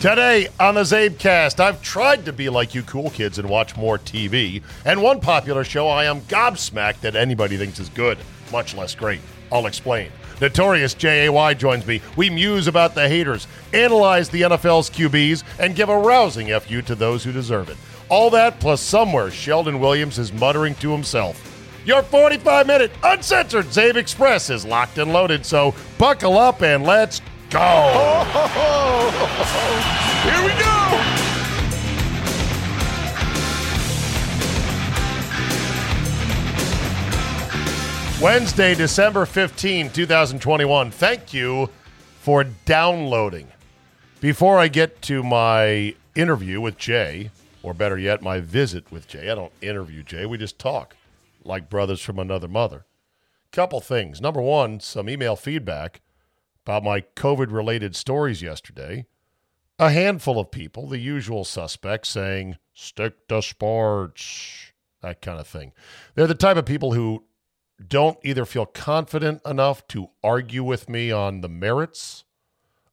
Today on the Zabecast, I've tried to be like you cool kids and watch more TV, and one popular show I am gobsmacked that anybody thinks is good, much less great. I'll explain. Notorious JAY joins me. We muse about the haters, analyze the NFL's QBs, and give a rousing FU to those who deserve it. All that plus somewhere Sheldon Williams is muttering to himself. Your 45 minute uncensored Zabe Express is locked and loaded, so buckle up and let's go. Here we go. Wednesday, December 15, 2021. Thank you for downloading. Before I get to my interview with Jay, or better yet, my visit with Jay, I don't interview Jay, we just talk like brothers from another mother. Couple things. Number one, some email feedback about my COVID related stories yesterday. A handful of people, the usual suspects, saying, stick to sports, that kind of thing. They're the type of people who don't either feel confident enough to argue with me on the merits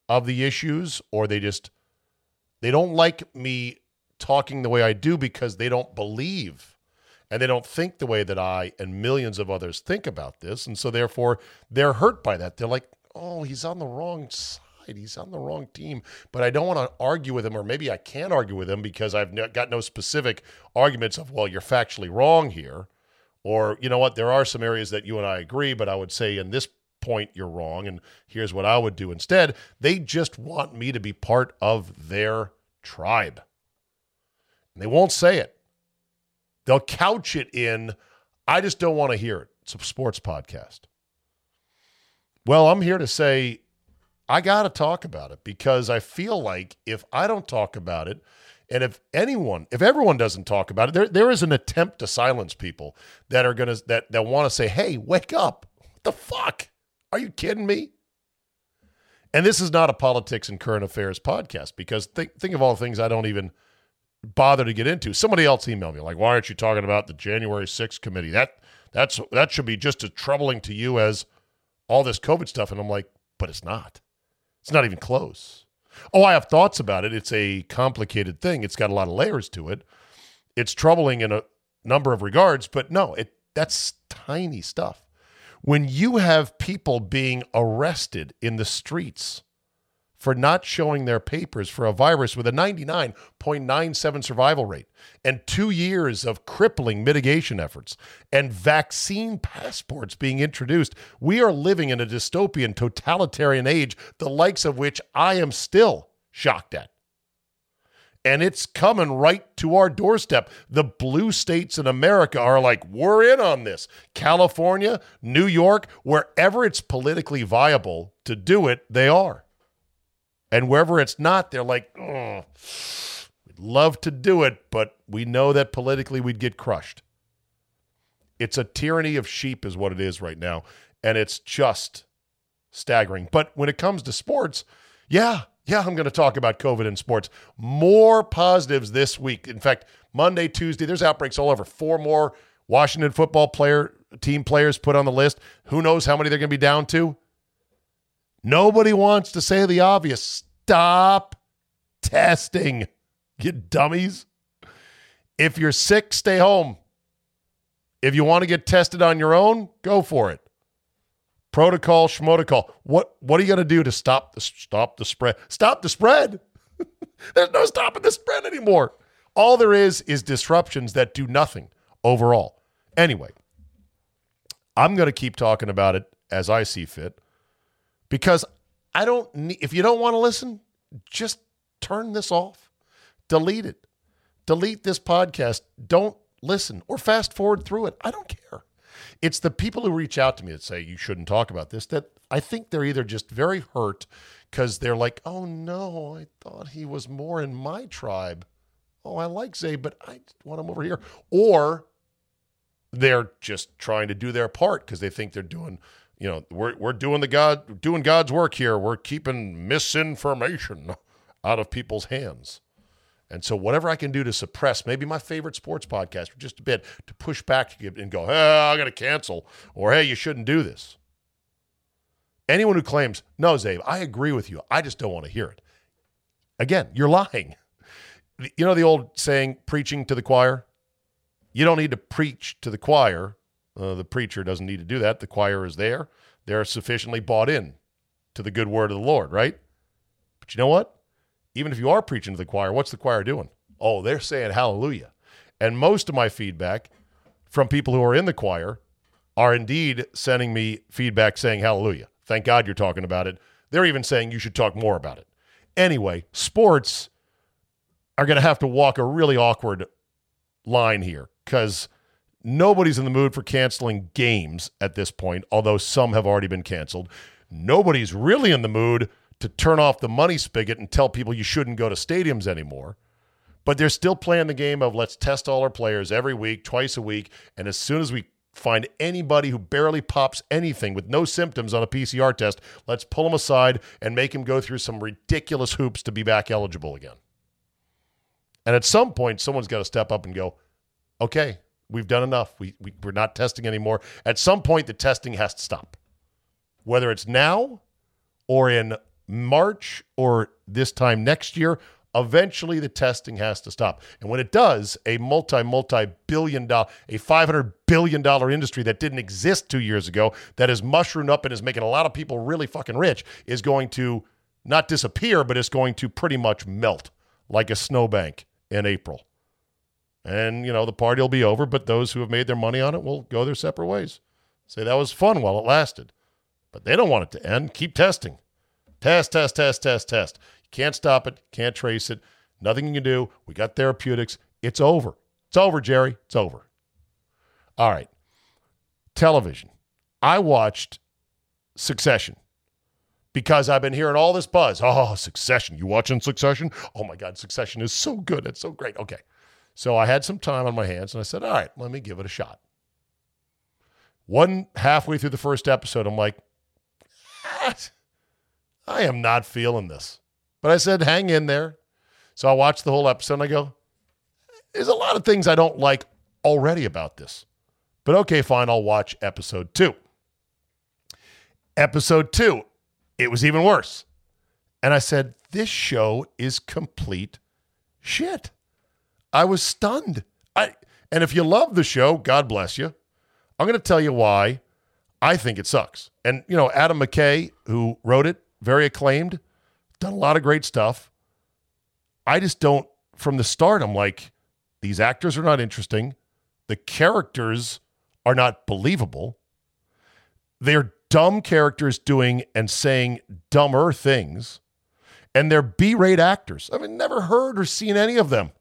of the issues or they just they don't like me talking the way I do because they don't believe and they don't think the way that I and millions of others think about this and so therefore they're hurt by that they're like oh he's on the wrong side he's on the wrong team but I don't want to argue with him or maybe I can't argue with him because I've got no specific arguments of well you're factually wrong here or, you know what, there are some areas that you and I agree, but I would say in this point you're wrong, and here's what I would do instead. They just want me to be part of their tribe. And they won't say it. They'll couch it in, I just don't want to hear it. It's a sports podcast. Well, I'm here to say, I got to talk about it because I feel like if I don't talk about it, and if anyone, if everyone doesn't talk about it, there there is an attempt to silence people that are gonna that that want to say, "Hey, wake up! What the fuck? Are you kidding me?" And this is not a politics and current affairs podcast because think think of all the things I don't even bother to get into. Somebody else emailed me like, "Why aren't you talking about the January 6th committee? That that's that should be just as troubling to you as all this COVID stuff." And I'm like, "But it's not. It's not even close." Oh, I have thoughts about it. It's a complicated thing. It's got a lot of layers to it. It's troubling in a number of regards, but no, it that's tiny stuff. When you have people being arrested in the streets for not showing their papers for a virus with a 99.97 survival rate and 2 years of crippling mitigation efforts and vaccine passports being introduced, we are living in a dystopian totalitarian age the likes of which I am still shocked at and it's coming right to our doorstep. The blue states in America are like, we're in on this. California, New York, wherever it's politically viable to do it, they are. And wherever it's not, they're like, oh, we'd love to do it, but we know that politically we'd get crushed. It's a tyranny of sheep, is what it is right now. And it's just staggering. But when it comes to sports, yeah, yeah, I'm going to talk about COVID in sports. More positives this week. In fact, Monday, Tuesday, there's outbreaks all over. Four more Washington football player team players put on the list. Who knows how many they're going to be down to? Nobody wants to say the obvious. Stop testing, you dummies. If you're sick, stay home. If you want to get tested on your own, go for it. protocol, schmotocol. What what are you going to do to stop the stop the spread? Stop the spread. There's no stopping the spread anymore. All there is is disruptions that do nothing overall. Anyway, I'm going to keep talking about it as I see fit because I don't need, if you don't want to listen, just turn this off, delete it, delete this podcast. Don't listen or fast forward through it. I don't care. It's the people who reach out to me that say you shouldn't talk about this that I think they're either just very hurt because they're like, oh no, I thought he was more in my tribe. Oh, I like Zay, but I want him over here. Or they're just trying to do their part because they think they're doing, you know, we're, we're doing the God doing God's work here. We're keeping misinformation out of people's hands. And so, whatever I can do to suppress maybe my favorite sports podcast just a bit to push back and go, hey, I got to cancel, or hey, you shouldn't do this. Anyone who claims, no, Zabe, I agree with you. I just don't want to hear it. Again, you're lying. You know the old saying, preaching to the choir? You don't need to preach to the choir. Uh, the preacher doesn't need to do that. The choir is there. They're sufficiently bought in to the good word of the Lord, right? But you know what? even if you are preaching to the choir, what's the choir doing? Oh, they're saying hallelujah. And most of my feedback from people who are in the choir are indeed sending me feedback saying hallelujah. Thank God you're talking about it. They're even saying you should talk more about it. Anyway, sports are going to have to walk a really awkward line here because nobody's in the mood for canceling games at this point, although some have already been canceled. Nobody's really in the mood to turn off the money spigot and tell people you shouldn't go to stadiums anymore. But they're still playing the game of let's test all our players every week, twice a week. And as soon as we find anybody who barely pops anything with no symptoms on a PCR test, let's pull them aside and make him go through some ridiculous hoops to be back eligible again. And at some point, someone's got to step up and go, okay, we've done enough. We, we, we're not testing anymore. At some point, the testing has to stop. Whether it's now or in March or this time next year, eventually the testing has to stop. And when it does, a multi, multi billion dollar, a $500 billion industry that didn't exist two years ago, that is mushroomed up and is making a lot of people really fucking rich, is going to not disappear, but it's going to pretty much melt like a snowbank in April. And, you know, the party will be over, but those who have made their money on it will go their separate ways. Say that was fun while it lasted. But they don't want it to end. Keep testing. Test, test, test, test, test. You can't stop it, can't trace it. Nothing you can do. We got therapeutics. It's over. It's over, Jerry. It's over. All right. Television. I watched Succession because I've been hearing all this buzz. Oh, Succession. You watching Succession? Oh my God, Succession is so good. It's so great. Okay. So I had some time on my hands and I said, all right, let me give it a shot. One halfway through the first episode, I'm like, ah, I am not feeling this. But I said, hang in there. So I watched the whole episode and I go, there's a lot of things I don't like already about this. But okay, fine, I'll watch episode two. Episode two, it was even worse. And I said, this show is complete shit. I was stunned. I and if you love the show, God bless you. I'm going to tell you why I think it sucks. And you know, Adam McKay, who wrote it, very acclaimed, done a lot of great stuff. I just don't, from the start, I'm like, these actors are not interesting. The characters are not believable. They're dumb characters doing and saying dumber things. And they're B rate actors. I mean, never heard or seen any of them.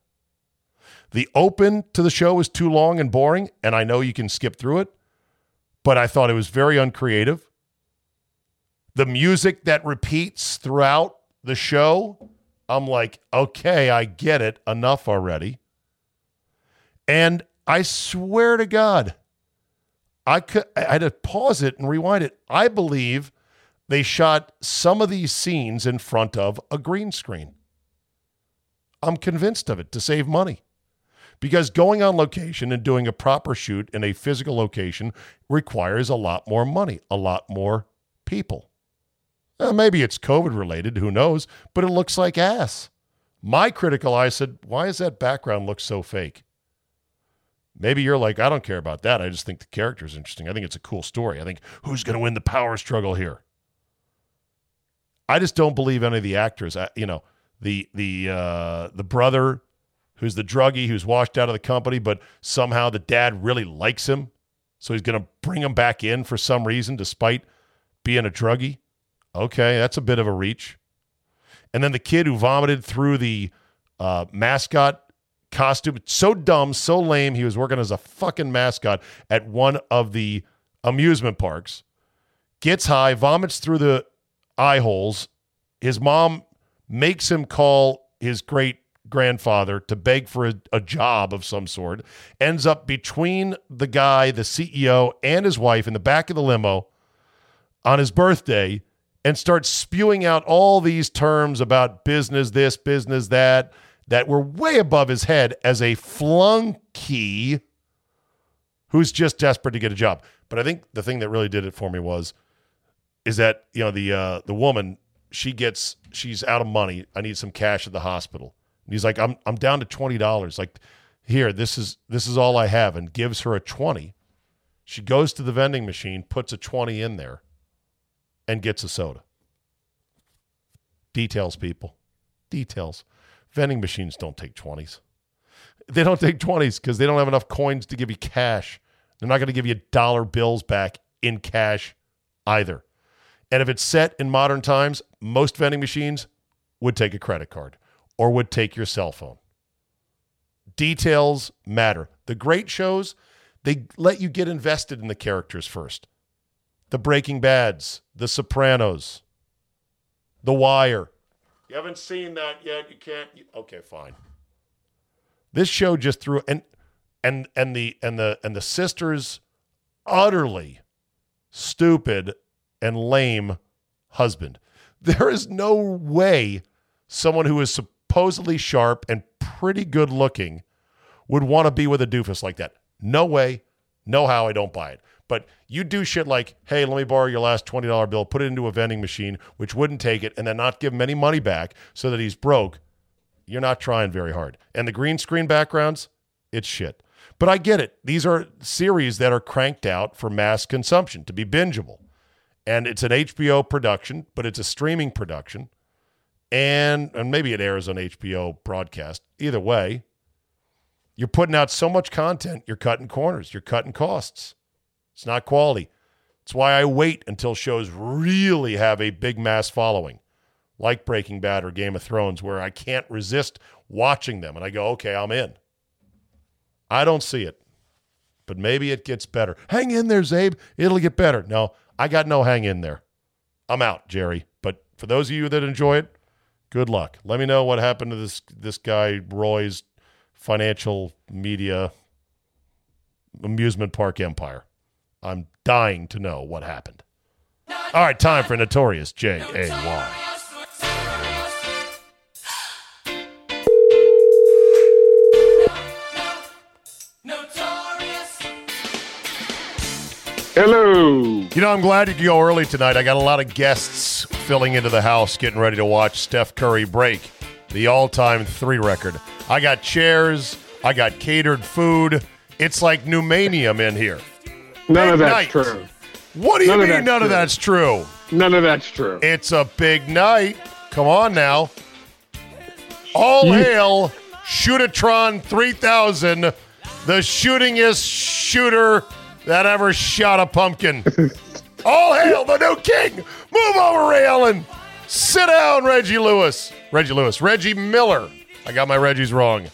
The open to the show is too long and boring, and I know you can skip through it, but I thought it was very uncreative the music that repeats throughout the show, I'm like, okay, I get it. Enough already. And I swear to God, I could I had to pause it and rewind it. I believe they shot some of these scenes in front of a green screen. I'm convinced of it to save money. Because going on location and doing a proper shoot in a physical location requires a lot more money, a lot more people. Uh, maybe it's COVID related, who knows? But it looks like ass. My critical eye said, Why does that background look so fake? Maybe you're like, I don't care about that. I just think the character is interesting. I think it's a cool story. I think who's going to win the power struggle here? I just don't believe any of the actors. I, you know, the the uh, the brother who's the druggie who's washed out of the company, but somehow the dad really likes him, so he's going to bring him back in for some reason, despite being a druggie. Okay, that's a bit of a reach. And then the kid who vomited through the uh, mascot costume, so dumb, so lame. He was working as a fucking mascot at one of the amusement parks. Gets high, vomits through the eye holes. His mom makes him call his great grandfather to beg for a, a, job of some sort. Ends up between the guy, the CEO, and his wife in the back of the limo on his birthday and starts spewing out all these terms about business this, business that, that were way above his head as a flunky who's just desperate to get a job. But I think the thing that really did it for me was is that you know the uh, the woman she gets she's out of money. I need some cash at the hospital. And he's like, I'm I'm down to twenty dollars. Like, here, this is this is all I have, and gives her a twenty. She goes to the vending machine, puts a twenty in there, and gets a soda. Details, people. Details. Vending machines don't take 20s. They don't take 20s because they don't have enough coins to give you cash. They're not going to give you dollar bills back in cash either. And if it's set in modern times, most vending machines would take a credit card or would take your cell phone. Details matter. The great shows, they let you get invested in the characters first. The Breaking Bads, The Sopranos, The Wire. You haven't seen that yet. You can't. okay, fine. This show just threw and and and the and the and the sisters utterly stupid and lame husband. There is no way someone who is supposedly sharp and pretty good looking would want to be with a doofus like that. No way, no how. I don't buy it. But you do shit like, hey, let me borrow your last $20 bill, put it into a vending machine, which wouldn't take it, and then not give him any money back so that he's broke. You're not trying very hard. And the green screen backgrounds, it's shit. But I get it. These are series that are cranked out for mass consumption to be bingeable. And it's an HBO production, but it's a streaming production. And, and maybe it airs on HBO broadcast. Either way, you're putting out so much content, you're cutting corners, you're cutting costs. It's not quality. It's why I wait until shows really have a big mass following, like Breaking Bad or Game of Thrones, where I can't resist watching them and I go, okay, I'm in. I don't see it, but maybe it gets better. Hang in there, Zabe. It'll get better. No, I got no hang in there. I'm out, Jerry. But for those of you that enjoy it, good luck. Let me know what happened to this this guy Roy's financial media amusement park empire. I'm dying to know what happened. All right, time for Notorious J A Y. Hello. You know, I'm glad you could go early tonight. I got a lot of guests filling into the house, getting ready to watch Steph Curry break the all time three record. I got chairs, I got catered food. It's like Numanium in here. None Big of that's night. true. What do you None of mean that's none of true. that's true? None of that's true. It's a big night. Come on now. All hail Shootatron 3000, the shootingest shooter that ever shot a pumpkin. All hail the new king. Move over, Ray Allen. Sit down, Reggie Lewis. Reggie Lewis. Reggie Miller. I got my Reggies wrong.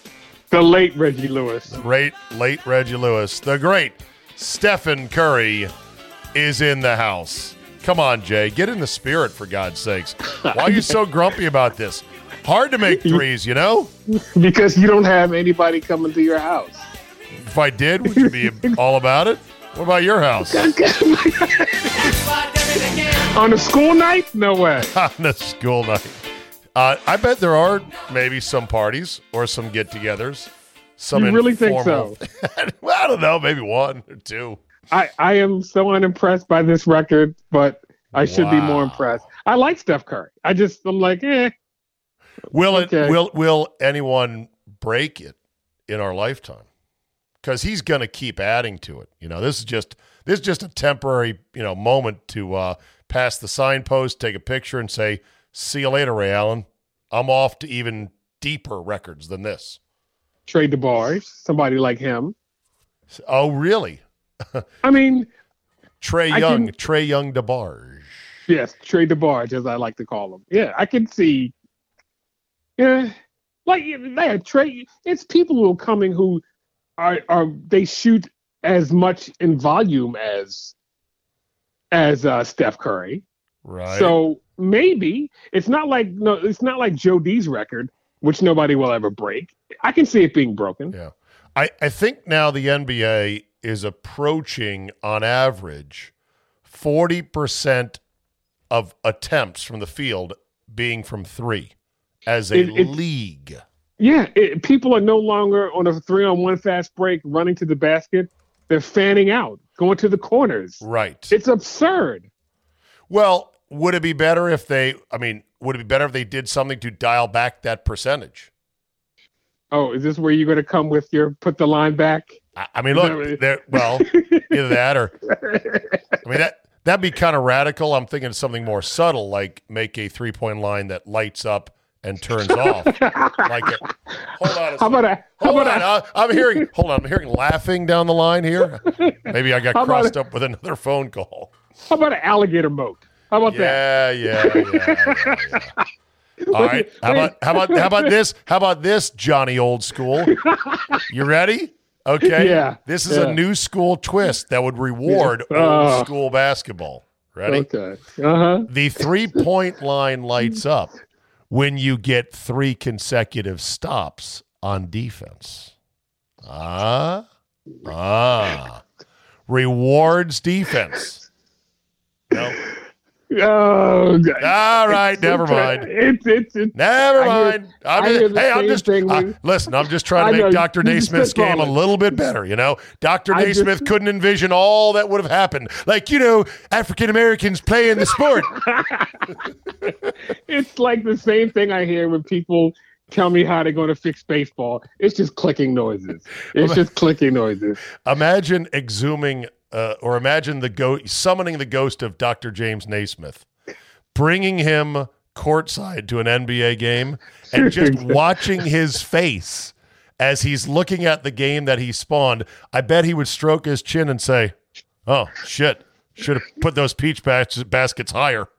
The late Reggie Lewis. Great late Reggie Lewis. The great Stephen Curry is in the house. Come on, Jay. Get in the spirit, for God's sakes. Why are you so grumpy about this? Hard to make threes, you know? Because you don't have anybody coming to your house. If I did, would you be all about it? What about your house? On a school night? No way. On a school night. Uh, I bet there are maybe some parties or some get togethers. Some You really think informal- well, I don't know. Maybe one or two. I, I am so unimpressed by this record, but I should be more impressed. I like Steph Curry. I just I'm like, eh. Will it? Will Will anyone break it in our lifetime? Because he's going to keep adding to it. You know, this is just this is just a temporary you know moment to uh, pass the signpost, take a picture, and say, "See you later, Ray Allen. I'm off to even deeper records than this." Trey DeBarge, somebody like him. Oh, really? I mean, Trey I Young, can- Trey Young DeBarge. yes, Trey DeBarge, as I like to call him. Yeah, I can see. Yeah, like yeah, Trey. It's people who are coming who are are they shoot as much in volume as as uh, Steph Curry. Right. So maybe it's not like no, it's not like Joe D's record, which nobody will ever break. I can see it being broken. Yeah. I, I think now the NBA is approaching, on average, 40% of attempts from the field being from three as a It- it- league. Yeah, it, people are no longer on a three on one fast break running to the basket. They're fanning out, going to the corners. Right. It's absurd. well, would it be better if they, I mean, would it be better if they did something to dial back that percentage? Oh, is this where you're going to come with your put the line back? I, I mean, look, there, well, either that or, I mean, that, that'd be kind of radical. I'm thinking something more subtle, like make a three point line that lights up and turns off. like it. Hold on a How about a how Hold about on, a, I'm hearing. Hold on, I'm hearing laughing down the line here. Maybe I got crossed up with another phone call. how about an alligator moat? How about that? Yeah, yeah, yeah, yeah, yeah. All right. How about how about how about this? How about this, Johnny Old School? You ready? Okay. Yeah, This is yeah. a new school twist that would reward Yeah. old Oh. school basketball. Ready? Okay. Uh huh. The three point line lights up when you get three consecutive stops on defense. Ah, ah. Rewards defense. No. Oh, God. All right, never mind. It's it's it's. Never I hear- mind. I'm I just, hey, I'm just uh, listen. I'm just trying to make know, Dr. Naismith's game a little bit better. You know, Dr. I just- Naismith couldn't envision all that would have happened. Like you know, African Americans playing the sport. it's like the same thing I hear when people tell me how they're going to fix baseball. It's just clicking noises. It's just clicking noises. imagine exhuming uh, or imagine the ghost summoning the ghost of Dr. James Naismith, bringing him courtside to an NBA game and just watching his face as he's looking at the game that he spawned. I bet he would stroke his chin and say, "Oh shit, should have put those peach baskets higher."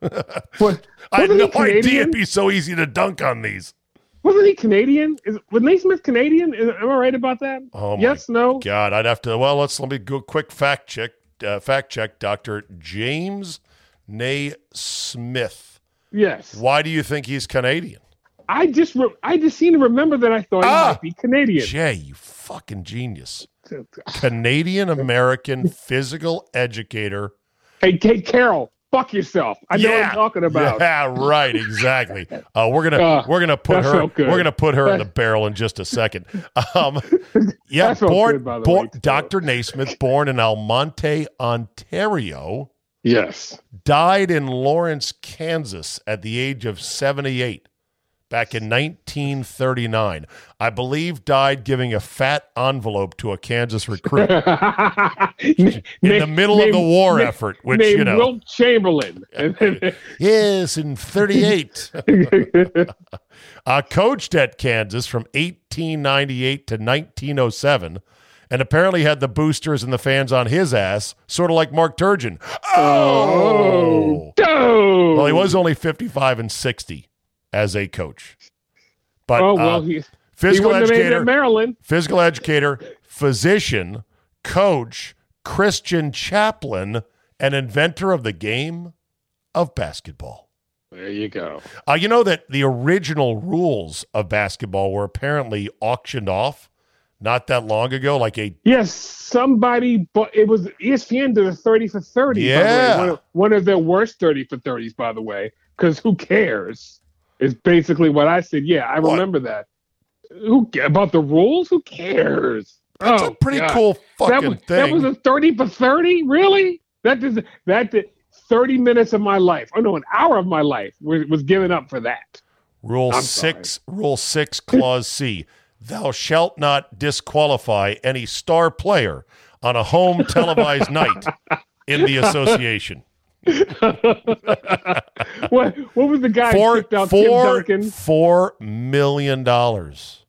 What, I had no Canadian? idea it'd be so easy to dunk on these. Wasn't he Canadian? Is, was Naismith Canadian? Is, am I right about that? Oh my yes, no. God, I'd have to. Well, let's let me go quick fact check. Uh, fact check, Doctor James Naismith. Yes. Why do you think he's Canadian? I just re- I just seem to remember that I thought Ah! he might be Canadian. Jay, you fucking genius. Canadian American physical educator. Hey, Kate Carroll, fuck yourself. I know what I'm talking about. Yeah, right, exactly. Uh, we're gonna Ah, we're gonna put her we're gonna put her in the barrel in just a second. Um, yeah, born, good, born way. Dr. Naismith, born in Almonte, Ontario. Yes. died in Lawrence, Kansas at the age of 78 back in 1939. I believe died giving a fat envelope to a Kansas recruit in the middle of the war effort, which, you know, Wilt Chamberlain. Yes, in 38. uh, coached at Kansas from 1898 to 1907. And apparently had the boosters and the fans on his ass, sort of like Mark Turgeon. oh, oh. Well, he was only 55 and 60 as a coach. But Oh well, uh, he, he physical it educator, Maryland. physical educator, physician, coach, Christian chaplain, and inventor of the game of basketball. There you go. Uh, you know that the original rules of basketball were apparently auctioned off not that long ago, like a Yes, somebody, but it was ESPN did a thirty for thirty. the way. Yeah. one of, one of their worst thirty for thirties, by the way. Because who cares? Is basically what I said. Yeah, I What? remember that. Who about the rules? Who cares? that's oh, a pretty God. cool fucking That was thing. that was a thirty for thirty. Really? That does that did thirty minutes of my life. Oh no, an hour of my life was, was given up for that. Rule I'm six, Rule six, Clause C. thou shalt not disqualify any star player on a home televised night in the association. what what was the guy Four, out four, four million dollars.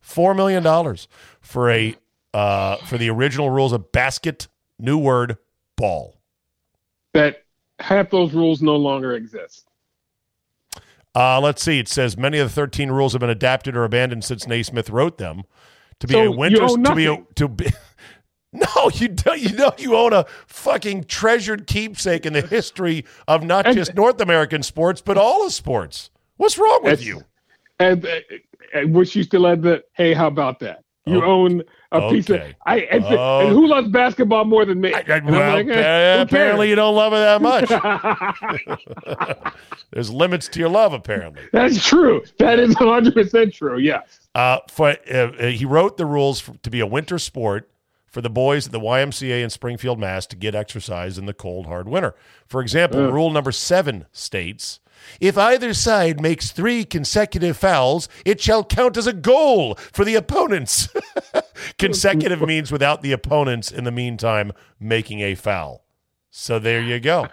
Four million dollars for a uh, for the original rules of basket, new word, ball. That half those rules no longer exist. Uh, let's see. It says many of the 13 rules have been adapted or abandoned since Naismith wrote them. To be So a winter, to be a, to be. No, you don't. You know, you own a fucking treasured keepsake in the history of not And- just North American sports, but all of sports. What's wrong with you? And, and which you still had the hey, how about that? You Oh, own a piece of. I and, Oh. and who loves basketball more than me? I- I- well, like, eh, apparently you don't love it that much. There's limits to your love, apparently. That's true. That is 100 percent true. Yes. Uh, for uh, uh, he wrote the rules for, to be a winter sport for the boys at the YMCA in Springfield, Mass, to get exercise in the cold, hard winter. For example, rule number seven states: if either side makes three consecutive fouls, it shall count as a goal for the opponents. consecutive means without the opponents in the meantime making a foul. So there you go.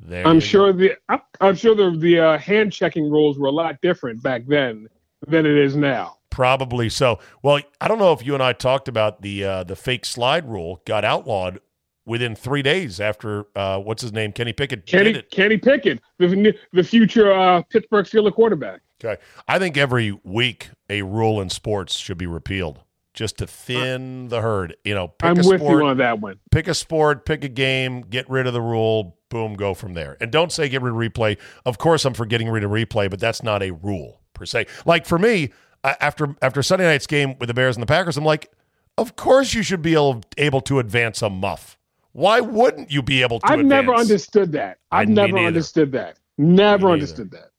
There I'm you sure the I'm- I'm sure the the uh, hand checking rules were a lot different back then than it is now. Probably so. Well, I don't know if you and I talked about the uh, the fake slide rule got outlawed within three days after uh, what's his name Kenny Pickett Kenny. Kenny Pickett, the the future uh, Pittsburgh Steelers quarterback. Okay, I think every week a rule in sports should be repealed just to thin the herd. You know, pick I'm a with sport, you on that one. pick a sport, pick a game, get rid of the rule, boom, go from there. And don't say get rid of replay. Of course, I'm for getting rid of replay, but that's not a rule per se. Like for me, after after Sunday night's game with the Bears and the Packers, I'm like, of course you should be able, able to advance a muff. Why wouldn't you be able to? I've never understood that. I've never understood that. Never understood that.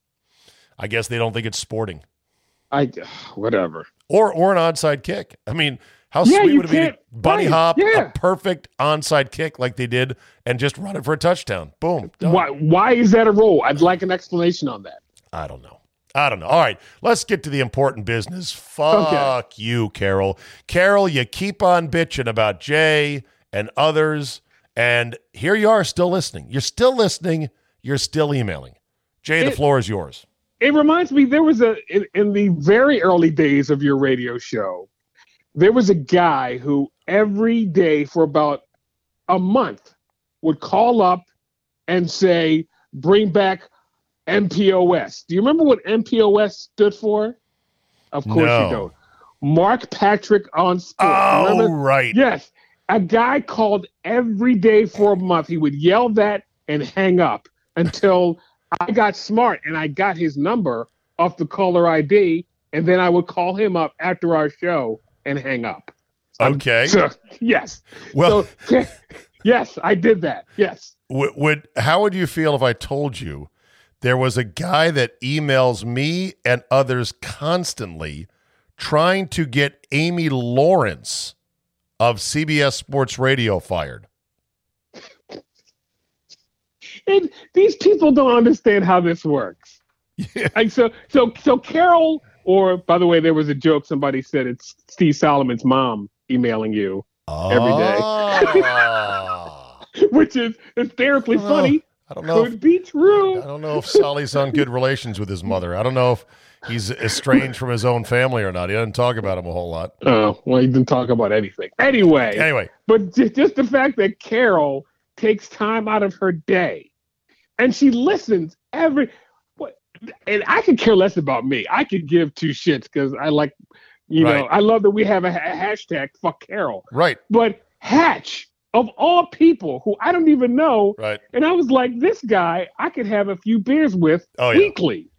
I guess they don't think it's sporting I whatever. or or an onside kick. I mean, how Yeah, sweet would it be to bunny right, hop yeah. a perfect onside kick like they did and just run it for a touchdown? Boom. done. Why why is that a rule? I'd like an explanation on that. I don't know. I don't know. All right, let's get to the important business. Fuck you, Carol. Carol, you keep on bitching about Jay and others, and here you are still listening. You're still listening. You're still emailing. Jay, the floor is yours. It reminds me there was a in, in the very early days of your radio show, there was a guy who every day for about a month would call up and say, "Bring back MPOS." Do you remember what MPOS stood for? Of course No. you don't. Mark Patrick on sports. Oh, Remember? right. Yes. A guy called every day for a month. He would yell that and hang up until I got smart and I got his number off the caller ID. And then I would call him up after our show and hang up. Okay. So, yes. Well, so, yes, I did that. Yes. would, would how would you feel if I told you there was a guy that emails me and others constantly trying to get Amy Lawrence of CBS Sports Radio fired? And these people don't understand how this works. Yeah. Like so, so, so Carol, or by the way, there was a joke. Somebody said it's Steve Solomon's mom emailing you, Every day. Ah. which is hysterically Oh, funny. I don't know. If, Could be true. I don't know if Solly's on good relations with his mother. I don't know if he's estranged from his own family or not. He doesn't talk about him a whole lot. Oh, well, he didn't talk about anything. Anyway, Anyway, but just the fact that Carol takes time out of her day and she listens every. What, and I could care less about me. I could give two shits because I like, you know, I love that we have a, ha- hashtag fuck Carol. right, But Hatch, of all people who I don't even know, right. and I was like, this guy I could have a few beers with Oh, yeah. weekly.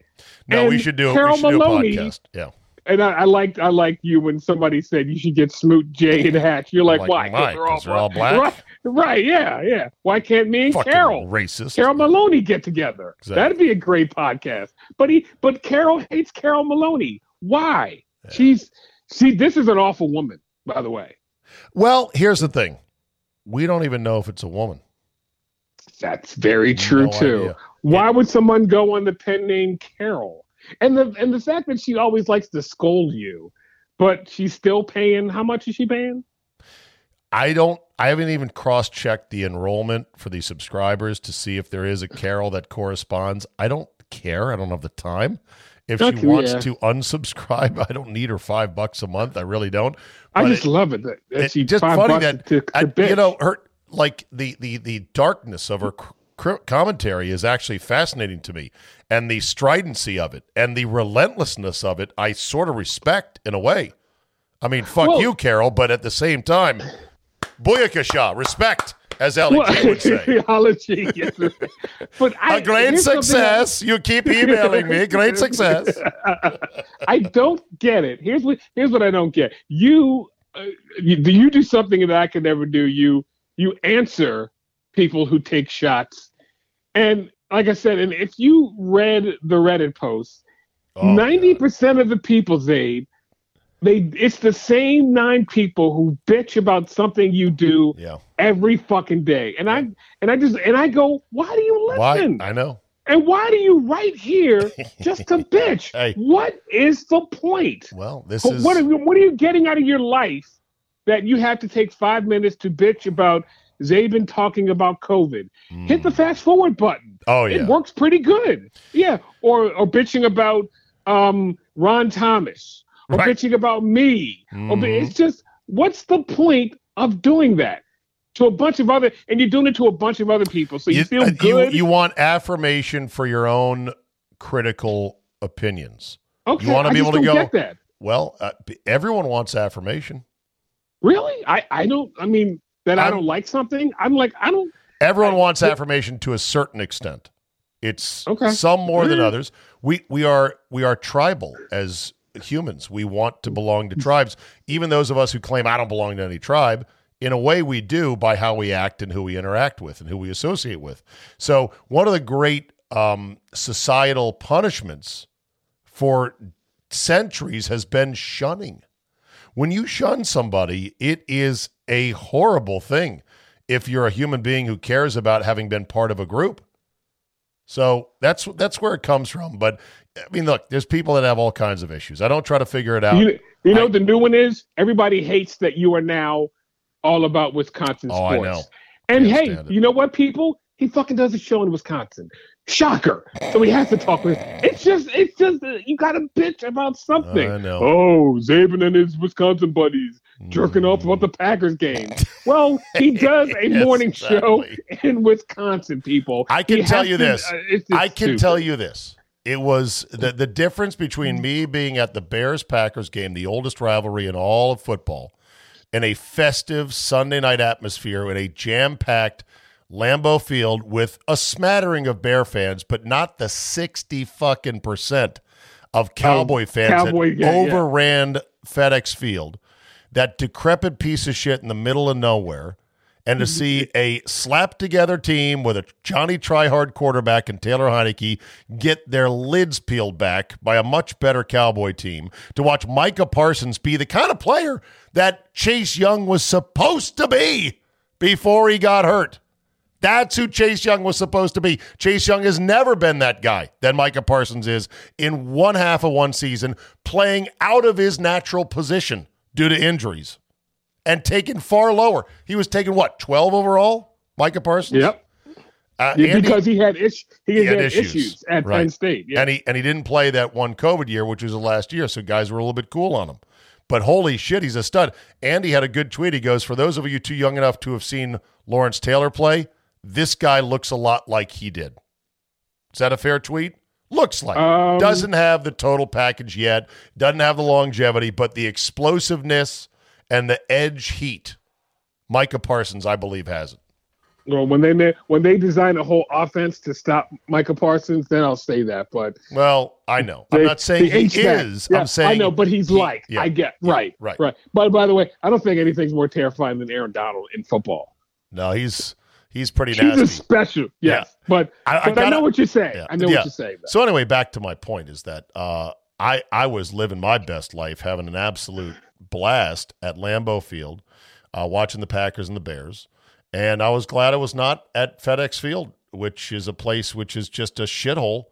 No, we should do, Carol we should do a Maloney- podcast. Yeah. And I, I liked I liked you when somebody said you should get Smoot, Jay, and Hatch. You're like, Like, why? why? 'Cause they're all black? Right, right, yeah, yeah. Why can't me and Fucking Carol, racist. Carol Maloney get together? Exactly. That'd be a great podcast. But he, but Carol hates Carol Maloney. Why? Yeah. She's see. This is an awful woman, by the way. Well, here's the thing. We don't even know if it's a woman. That's very true No too. idea. Why would someone go on the pen name Carol? And the and the fact that she always likes to scold you but she's still paying. How much is she paying? I don't. I haven't even cross checked the enrollment for the subscribers to see if there is a Carol that corresponds. I don't care. I don't have the time. If she wants yeah. to unsubscribe, I don't need her five bucks a month. I really don't. I just it- love it. That, that it's she just funny that to, to I- you know her like the the the darkness of her commentary is actually fascinating to me, and the stridency of it and the relentlessness of it, I sort of respect in a way. I mean, fuck Well- you, Carol, but at the same time, booyakasha, respect, as Ali G would say. Theology, yes. but I, A great success. You keep emailing me. Great success. I don't get it. Here's what here's what I don't get. You, uh, you do you do something that I can never do. You you answer people who take shots, and like I said, and if you read the Reddit posts, Oh, ninety God. percent of the people, Zabe, they it's the same nine people who bitch about something you do Yeah. every fucking day, and I and I just and I go, why do you listen? Why? I know. And why do you right here just to bitch? Hey. What is the point? Well, this What is. what are, you, what are you getting out of your life that you have to take five minutes to bitch about Zabin talking about COVID? Hit the fast forward button. Hmm. Oh, yeah. It works pretty good. Yeah. Or or bitching about um, Ron Thomas. Or Right. bitching about me. Or bi- Mhm. it's just what's the point of doing that? To a bunch of other and you're doing it to a bunch of other people. So you, feel uh, good. You, want affirmation for your own critical opinions. okay, you wanna be just able to go- that. Well, uh, everyone wants affirmation. Really? I, I don't I mean that I I'm- don't like something. I'm like I don't Everyone I- wants but- affirmation to a certain extent. It's Okay. some more than Mm. others. We we are we are tribal as humans. We want to belong to tribes. Even those of us who claim I don't belong to any tribe, in a way we do by how we act and who we interact with and who we associate with. So one of the great um, societal punishments for centuries has been shunning. When you shun somebody, it is a horrible thing if you're a human being who cares about having been part of a group. So that's that's where it comes from. But I mean, look, there's people that have all kinds of issues. I don't try to figure it out. you, you know I- the new one is everybody hates that you are now all about Wisconsin Oh, I sports. know. And Can't hey, you know what, people? He fucking does a show in Wisconsin. Shocker. So he has to talk with. It's just, it's just, uh, you got to bitch about something. I know. Oh, Zabin and his Wisconsin buddies jerking off about the Packers game. Well, he does a Yes, morning show in Wisconsin, people. I can He tell you to- this. uh, I can stupid. tell you this. It was the the difference between me being at the Bears Packers game, the oldest rivalry in all of football, in a festive Sunday night atmosphere in a jam packed Lambeau Field with a smattering of Bear fans, but not the sixty fucking percent of oh, Cowboy fans Cowboy, that yeah, yeah. overran FedEx Field. That decrepit piece of shit in the middle of nowhere and to see a slap together team with a Johnny Tryhard quarterback and Taylor Heinicke get their lids peeled back by a much better Cowboy team, to watch Micah Parsons be the kind of player that Chase Young was supposed to be before he got hurt. That's who Chase Young was supposed to be. Chase Young has never been that guy that Micah Parsons is in one half of one season, playing out of his natural position due to injuries and taken far lower. He was taken what twelve overall, Micah Parsons. Yep. uh, Yeah, because he had, is- he had had issues. issues. at Right. Penn State. Yeah. and he and he didn't play that one COVID year, which was the last year, so guys were a little bit cool on him. But holy shit, he's a stud. Andy had a good tweet. He goes, "For those of you too young enough to have seen Lawrence Taylor play, this guy looks a lot like he did." Is that a fair tweet? Looks like Um, doesn't have the total package yet, doesn't have the longevity, but the explosiveness and the edge heat. Micah Parsons, I believe, has it. Well, when they when they design a whole offense to stop Micah Parsons, then I'll say that. But Well, I know. I'm not saying he is. Yeah, I'm saying I know, but he's he- like yeah, I get yeah, right, right. right. But by the way, I don't think anything's more terrifying than Aaron Donald in football. No, he's he's pretty He's a nasty. special, yes. But I- I but gotta- know what you're saying. Yeah, I know yeah. what you're saying. So anyway, back to my point is that uh, I I was living my best life, having an absolute blast at Lambeau Field, uh, watching the Packers and the Bears, and I was glad I was not at FedEx Field, which is a place which is just a shithole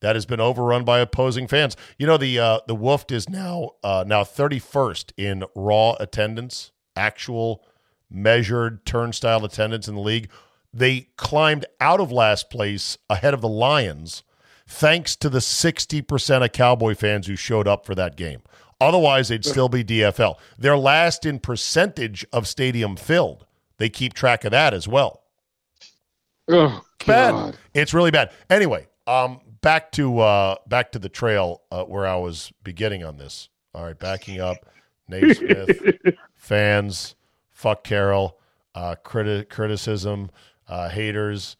that has been overrun by opposing fans. You know the uh, the Wolf is now uh, now 31st in raw attendance, actual measured turnstile attendance in the league. They climbed out of last place ahead of the Lions thanks to the 60% of Cowboy fans who showed up for that game. Otherwise, they'd still be DFL. They're last in percentage of stadium filled. They keep track of that as well. Oh, Bad. God. It's really bad. Anyway, um, back to uh, back to the trail uh, where I was beginning on this. All right, backing up. Nate Smith, fans, fuck Carol, uh, criti- criticism, uh, haters.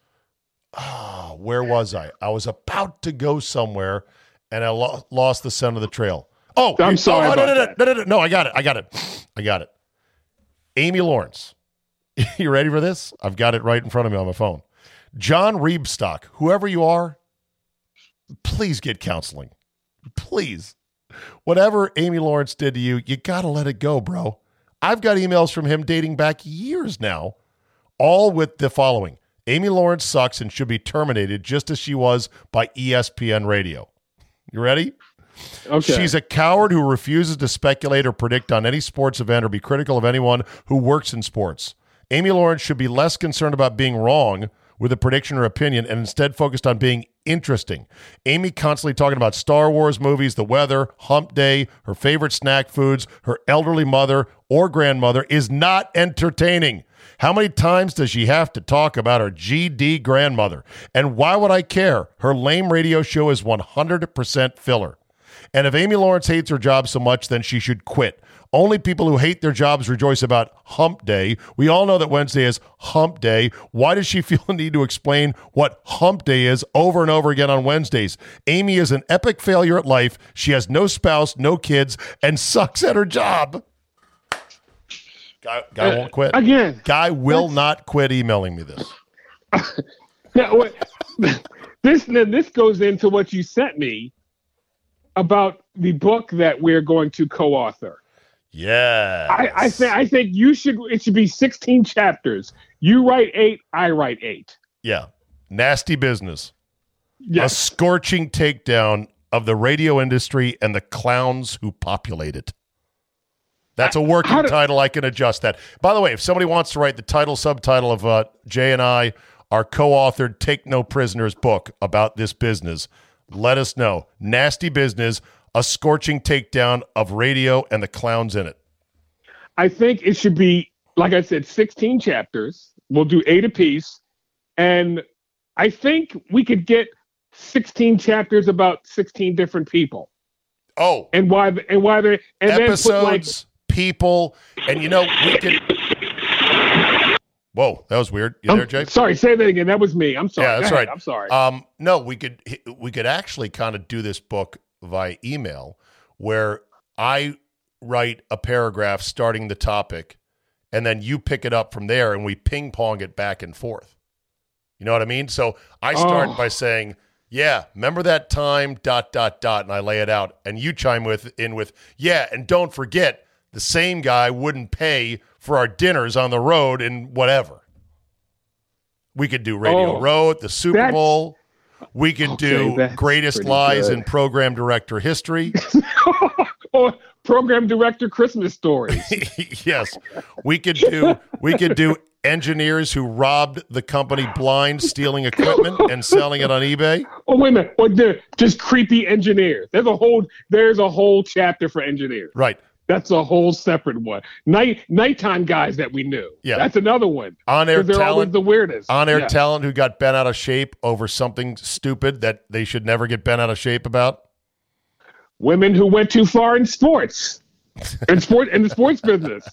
Ah, where was I? I was about to go somewhere, and I lo- lost the scent of the trail. Oh, I'm oh, sorry Oh, no, no, no, no, no, no, no. I got it. I got it. I got it. Amy Lawrence. you ready for this? I've got it right in front of me on my phone. John Reebstock, whoever you are, please get counseling. Please. Whatever Amy Lawrence did to you, you got to let it go, bro. I've got emails from him dating back years now, all with the following Amy Lawrence sucks and should be terminated just as she was by ESPN radio. You ready? Okay. She's a coward who refuses to speculate or predict on any sports event or be critical of anyone who works in sports. Amy Lawrence should be less concerned about being wrong with a prediction or opinion and instead focused on being interesting. Amy constantly talking about Star Wars movies, the weather, hump day, her favorite snack foods, her elderly mother or grandmother is not entertaining. How many times does she have to talk about her GD grandmother? And why would I care? Her lame radio show is 100% filler. And if Amy Lawrence hates her job so much, then she should quit. Only people who hate their jobs rejoice about hump day. We all know that Wednesday is hump day. Why does she feel the need to explain what hump day is over and over again on Wednesdays? Amy is an epic failure at life. She has no spouse, no kids, and sucks at her job. Guy, guy won't quit. Again. Guy will not quit emailing me this. Now, what, this now, this goes into what you sent me about the book that we're going to co-author. Yeah. I, I think I think you should. It should be 16 chapters. You write eight. I write eight. Yeah. Nasty business. Yes. a scorching takedown of the radio industry and the clowns who populate it. That's a working do- title. I can adjust that. By the way, if somebody wants to write the title subtitle of uh, Jay and I, our co-authored "Take No Prisoners" book about this business, let us know. Nasty business, a scorching takedown of radio and the clowns in it. I think it should be like I said, 16 chapters. We'll do eight apiece, and I think we could get 16 chapters about 16 different people Oh, and why and why they and then episodes, put like people, and you know we can. Whoa, that was weird. You there, Jay? sorry, say that again. That was me. I'm sorry. Yeah, that's right. I'm sorry. Um, no, we could we could actually kind of do this book via email, where I write a paragraph starting the topic, and then you pick it up from there, and we ping pong it back and forth. You know what I mean? So I start Oh. by saying, "Yeah, remember that time?" Dot dot dot, and I lay it out, and you chime with in with, "Yeah, and don't forget." The same guy wouldn't pay for our dinners on the road and whatever. We could do Radio Oh, Road, the Super Bowl. We could Okay, do greatest lies good. in program director history. or program director Christmas stories. yes, we could do. We could do engineers who robbed the company blind, stealing equipment and selling it on eBay. oh wait a minute. Or they're just creepy engineers. There's a whole there's a whole chapter for engineers. Right. That's a whole separate one. Night nighttime guys that we knew. Yeah. That's another one. On air 'Cause they're always talent. the weirdest. On air Yeah. talent who got bent out of shape over something stupid that they should never get bent out of shape about. Women who went too far in sports. in sport in the sports business.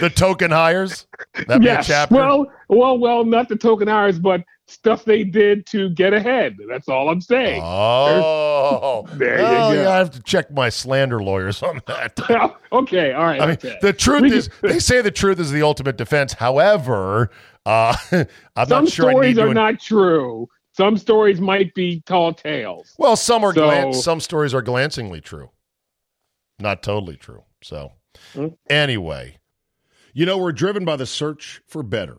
The token hires. That yes. chapter. Well, well, well, not the token hires, but stuff they did to get ahead. That's all I'm saying. Oh, There you go. yeah, I have to check my slander lawyers on that. okay, all right. I mean, okay. the truth We can- is, they say the truth is the ultimate defense. However, uh, I'm some not sure I need stories to. are not true. Some stories might be tall tales. well, some are So- glan- some stories are glancingly true, not totally true. So, Hmm. anyway, you know, we're driven by the search for better.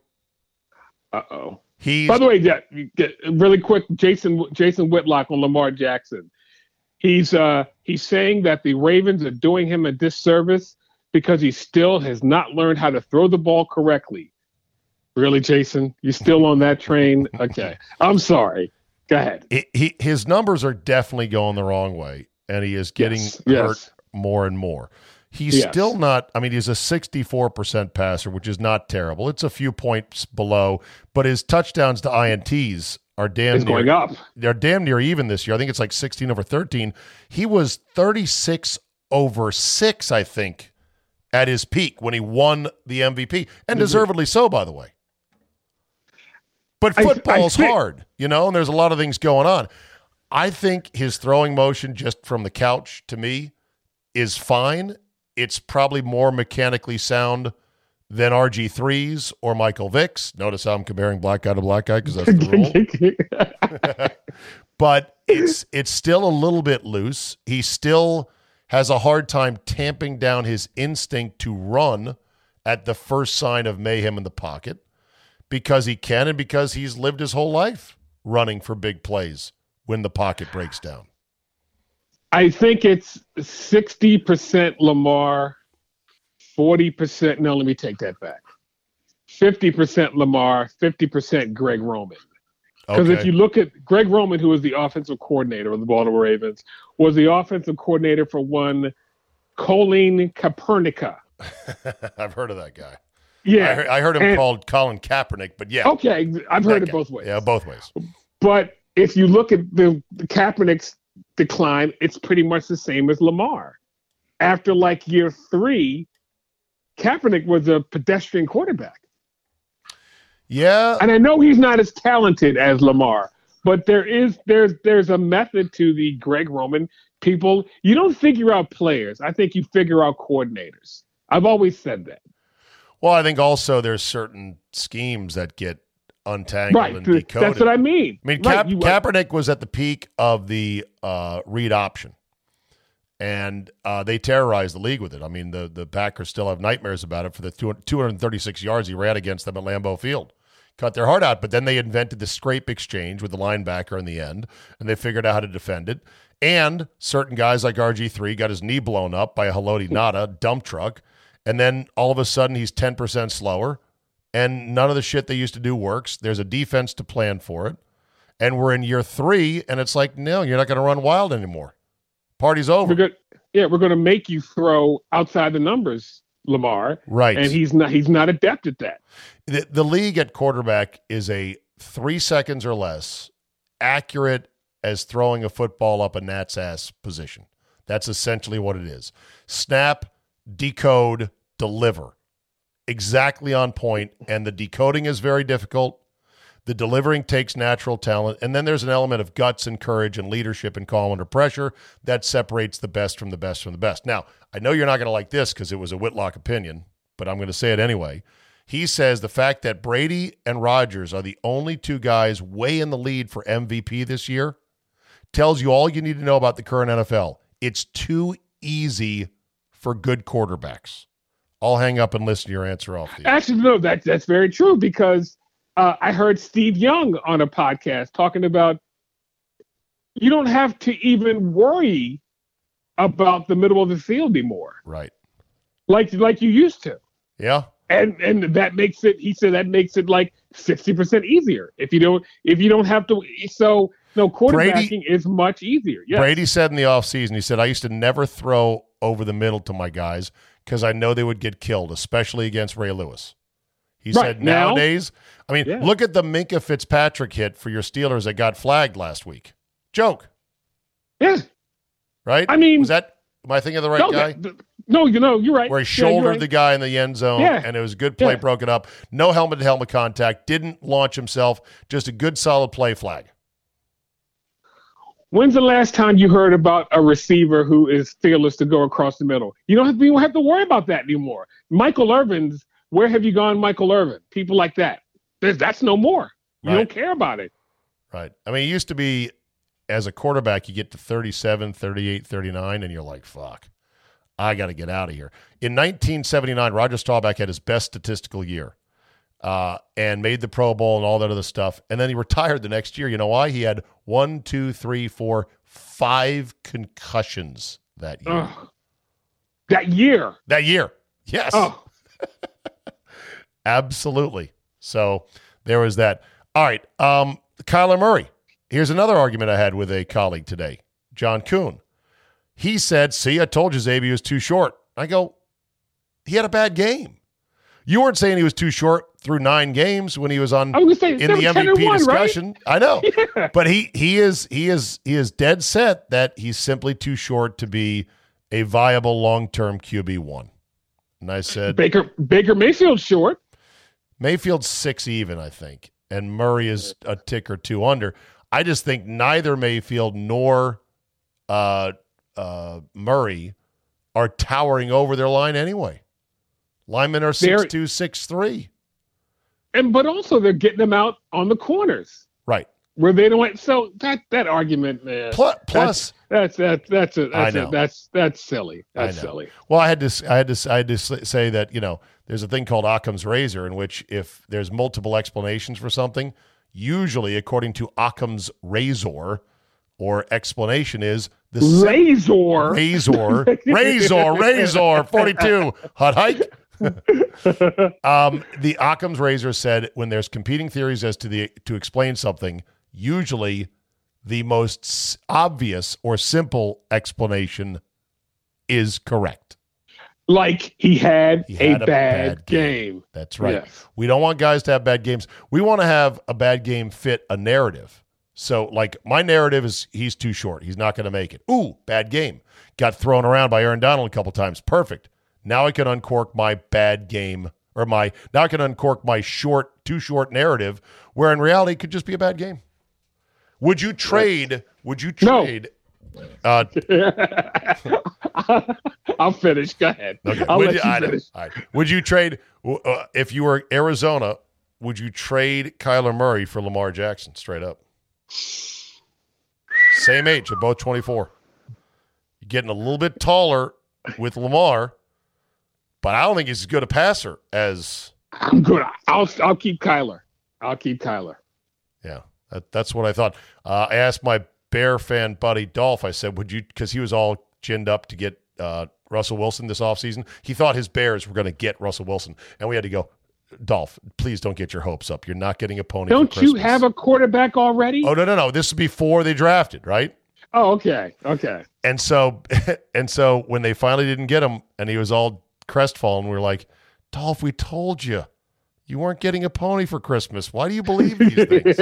Uh oh. He's By the way, yeah, really quick, Jason Jason Whitlock on Lamar Jackson. He's uh he's saying that the Ravens are doing him a disservice because he still has not learned how to throw the ball correctly. Really, Jason? You still on that train? Okay. I'm sorry. Go ahead. he, he his numbers are definitely going the wrong way, and he is getting Yes, hurt yes. more and more. He's Yes. still not. I mean, he's a sixty-four percent passer, which is not terrible. It's a few points below, but his touchdowns to ints are damn It's near going up. they're damn near even this year. I think it's like 16 over 13. He was 36 over 6, I think, at his peak when he won the MVP, and mm-hmm. deservedly so, by the way. But I- I football's think- hard, you know, and there's a lot of things going on. I think his throwing motion just from the couch to me is fine. It's probably more mechanically sound than RG3's or Michael Vick's. Notice how I'm comparing black guy to black guy because that's the rule but it's it's still a little bit loose. He still has a hard time tamping down his instinct to run at the first sign of mayhem in the pocket because he can and because he's lived his whole life running for big plays when the pocket breaks down. I think it's 60% Lamar, 40%. No, let me take that back. 50% Lamar, 50% Greg Roman. Because if you look at Greg Roman, who was the offensive coordinator of the Baltimore Ravens, was the offensive coordinator for one Colleen Kaepernick. I've heard of that guy. Yeah. I, heard, I heard him And- called Colin Kaepernick, but yeah. Okay, I've heard it guy. both ways. Yeah, both ways. But if you look at the, the Kaepernick's decline, it's pretty much the same as Lamar. After like year three, Kaepernick was a pedestrian quarterback. Yeah, And I know he's not as talented as Lamar, but there is there's there's a method to the Greg Roman people. You don't figure out players. I think you figure out coordinators. I've always said that. Well, I think also there's certain schemes that get untangled Right. and decoded. That's what I mean. I mean, Right, Kaepernick was at the peak of the uh, read option, and uh, they terrorized the league with it. I mean, the the Packers still have nightmares about it for the 200 236 yards he ran against them at Lambeau Field. Cut their heart out, but then they invented the scrape exchange with the linebacker in the end, and they figured out how to defend it. And certain guys like RG3 got his knee blown up by a Haloti Ngata dump truck, and then all of a sudden he's 10% slower, and none of the shit they used to do works. There's a defense to plan for it and we're in year three, and it's like, no, you're not going to run wild anymore. Party's we're over. good. Yeah, we're going to make you throw outside the numbers, Lamar, Right. and he's not he's not adept at that. the, the league at quarterback is a three seconds or less accurate as throwing a football up a gnat's ass position. That's essentially what it is. Snap, decode, deliver. Exactly on point, and the decoding is very difficult. The delivering takes natural talent, and then there's an element of guts and courage and leadership and calm under pressure that separates the best from the best from the best. Now, I know you're not going to like this because it was a Whitlock opinion, but I'm going to say it anyway. He says the fact that Brady and Rodgers are the only two guys way in the lead for MVP this year tells you all you need to know about the current NFL. It's too easy for good quarterbacks. I'll hang up and listen to your answer off the. Actually, no, that that's very true because uh, I heard Steve Young on a podcast talking about you don't have to even worry about the middle of the field anymore, Right. like like you used to. Yeah. And and that makes it. He said that makes it like sixty percent easier if you don't if you don't have to. So no quarterbacking Brady- is much easier. Yes. Brady said in the offseason, he said, I used to never throw over the middle to my guys because I know they would get killed, especially against Ray Lewis. He Right, said now- nowadays, I mean, Yeah. look at the Minkah Fitzpatrick hit for your Steelers that got flagged last week. Joke, Yeah. right? I mean- was that, am I thinking of the right no, guy? that- no, you know, you're right. Where he Yeah, shouldered right. the guy in the end zone Yeah. and it was a good play Yeah. broken up. No helmet to helmet contact, didn't launch himself, just a good solid play flag. When's the last time you heard about a receiver who is fearless to go across the middle? You don't have, you don't have to worry about that anymore. Michael Irvin's, where have you gone, Michael Irvin? People like that. There's, that's no more. You Right. don't care about it. Right. I mean, it used to be as a quarterback, you get to 37, 38, 39, and you're like, fuck, I got to get out of here. In 1979, Roger Staubach had his best statistical year uh, and made the Pro Bowl and all that other stuff. And then he retired the next year. You know why? He had one, two, three, four, five concussions that year. Ugh. That year. That year. Yes. Oh, Absolutely. So there was that. All right. Um, Kyler Murray. Here's another argument I had with a colleague today, John Kuhn. He said, See, I told you Xavier was too short. I go, He had a bad game. You weren't saying he was too short through nine games when he was on was say in the they were 10 and MVP one, discussion. I know. Yeah. But he he is he is he is dead set that he's simply too short to be a viable long term QB one. And I said Baker Baker Mayfield's short. Mayfield's six even, I think, and Murray is a tick or two under. I just think neither Mayfield nor uh, uh, Murray are towering over their line anyway. Linemen are six two, six three. And but also they're getting them out on the corners Right. where they don't want so that that argument, man. Plus, plus That's that's that's a, I that's know. a, that's that's silly. That's silly. Well, I had to, I had to, I had to say that you know, there's a thing called Occam's razor, in which if there's multiple explanations for something, usually according to Occam's razor, or explanation is the Razor. razor, razor, razor, forty-two hot hike. um, the Occam's razor said when there's competing theories as to the to explain something, usually the most s- obvious or simple explanation is correct. like he had, He a, a bad, bad game. game. That's right. Yes. We don't want guys to have bad games. We want to have a bad game fit a narrative. So, like, my narrative is he's too short. He's not going to make it. Ooh, bad game. Got thrown around by Aaron Donald a couple times. Perfect. Now I can uncork my bad game or my, now I can uncork my short, too short narrative where in reality it could just be a bad game. Would you trade, would you No. trade, uh, I'll finish. Go ahead. Okay. I'll would let you, you I finish. Would you trade uh, if you were Arizona? Would you trade Kyler Murray for Lamar Jackson? Straight up. Same age, they're both twenty four. You're getting a little bit taller with Lamar, but I don't think he's as good a passer as. I'm good. I'll I'll keep Kyler. I'll keep Kyler. Yeah, that, that's what I thought. Uh, I asked my Bear fan buddy Dolph. I said, "Would you?" Because he was all ginned up to get uh, Russell Wilson this offseason. He thought his Bears were going to get Russell Wilson, and we had to go. Dolph, please don't get your hopes up. You're not getting a pony. Don't you have a quarterback already? Oh no, no, no! This is before they drafted, right? Oh, okay. Okay. And so, and so when they finally didn't get him, and he was all crestfallen, we were like, Dolph, we told you, you weren't getting a pony for Christmas. Why do you believe these things?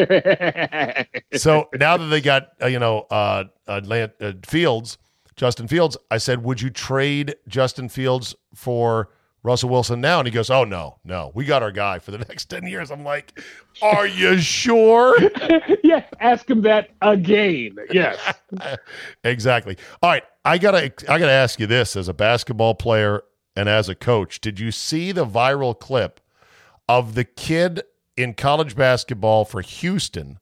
so now that they got uh, you know uh, uh, uh, Fields, Justin Fields, I said, would you trade Justin Fields for Russell Wilson now? And he goes, oh no, no, we got our guy for the next ten years. I'm like, are you sure? yeah, ask him that again. Yes. exactly. All right, I gotta I gotta ask you this as a basketball player and as a coach. Did you see the viral clip of the kid in college basketball for Houston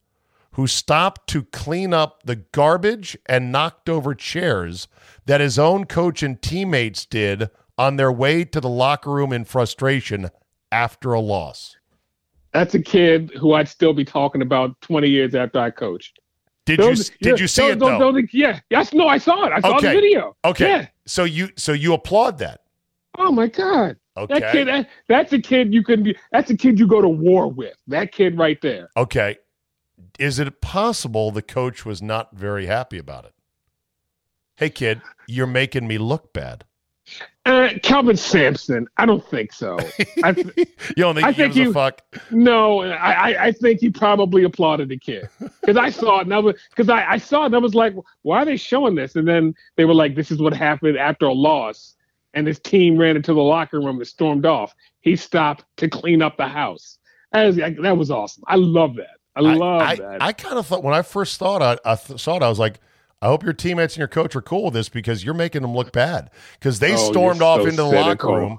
who stopped to clean up the garbage and knocked over chairs that his own coach and teammates did on their way to the locker room in frustration after a loss? That's a kid who I'd still be talking about 20 years after I coached. Did you did you see it though? yeah, yes, no, I saw it. I saw okay. the video. Okay, yeah. so you so you applaud that? Oh my god! Okay, that kid, that, that's a kid you can be. That's a kid you go to war with. That kid right there. Okay, is it possible the coach was not very happy about it? Hey, kid, you're making me look bad. Uh, Kelvin Sampson, I don't think so. I th- you don't think I he think gives he- a fuck? no, I, I, I think he probably applauded the kid because I saw it and I was because I, I saw it and I was like, why are they showing this? And then they were like, this is what happened after a loss, and his team ran into the locker room and stormed off. He stopped to clean up the house. That was, that was awesome. I love that. I love I, that. I, kind of thought when I first thought I, I th- saw it, I was like, I hope your teammates and your coach are cool with this because you're making them look bad because they Oh, stormed off so into the cynical. locker room.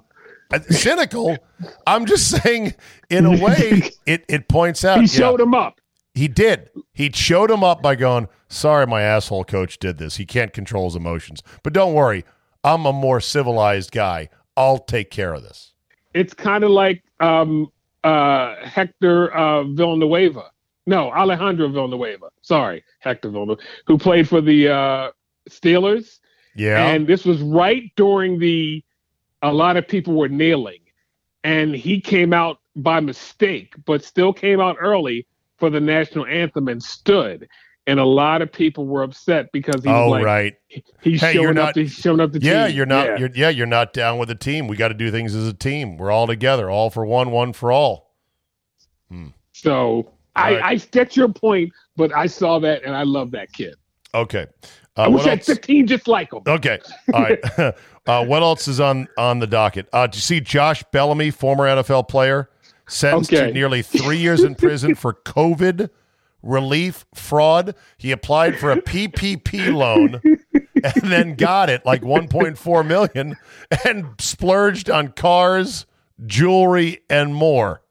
Uh, Cynical. I'm just saying, in a way, it, it points out. he showed him up. he did. He showed him up by going, "Sorry, my asshole coach did this. He can't control his emotions, but don't worry, I'm a more civilized guy. I'll take care of this." it's kind of like um, uh, Hector uh, Villanueva. No, Alejandro Villanueva. Sorry, Hector Villanueva, who played for the uh, Steelers. Yeah. And this was right during the, a lot of people were kneeling. And he came out by mistake, but still came out early for the national anthem and stood. And a lot of people were upset because he was oh like, right. he's Hey, showing not- up. To, he's showing up the Yeah, team. you're not. Yeah. You're, yeah, you're not down with the team. We got to do things as a team. We're all together, all for one, one for all. So I, right. I get your point, but I saw that and I love that kid. Okay. Uh, I wish I had 15 just like him. Okay. All right. uh, what else is on on the docket? Uh, do you see Josh Bellamy, former NFL player, sentenced to nearly three years in prison for COVID relief fraud? He applied for a PPP loan and then got it, like 1.4 million, and splurged on cars, jewelry, and more.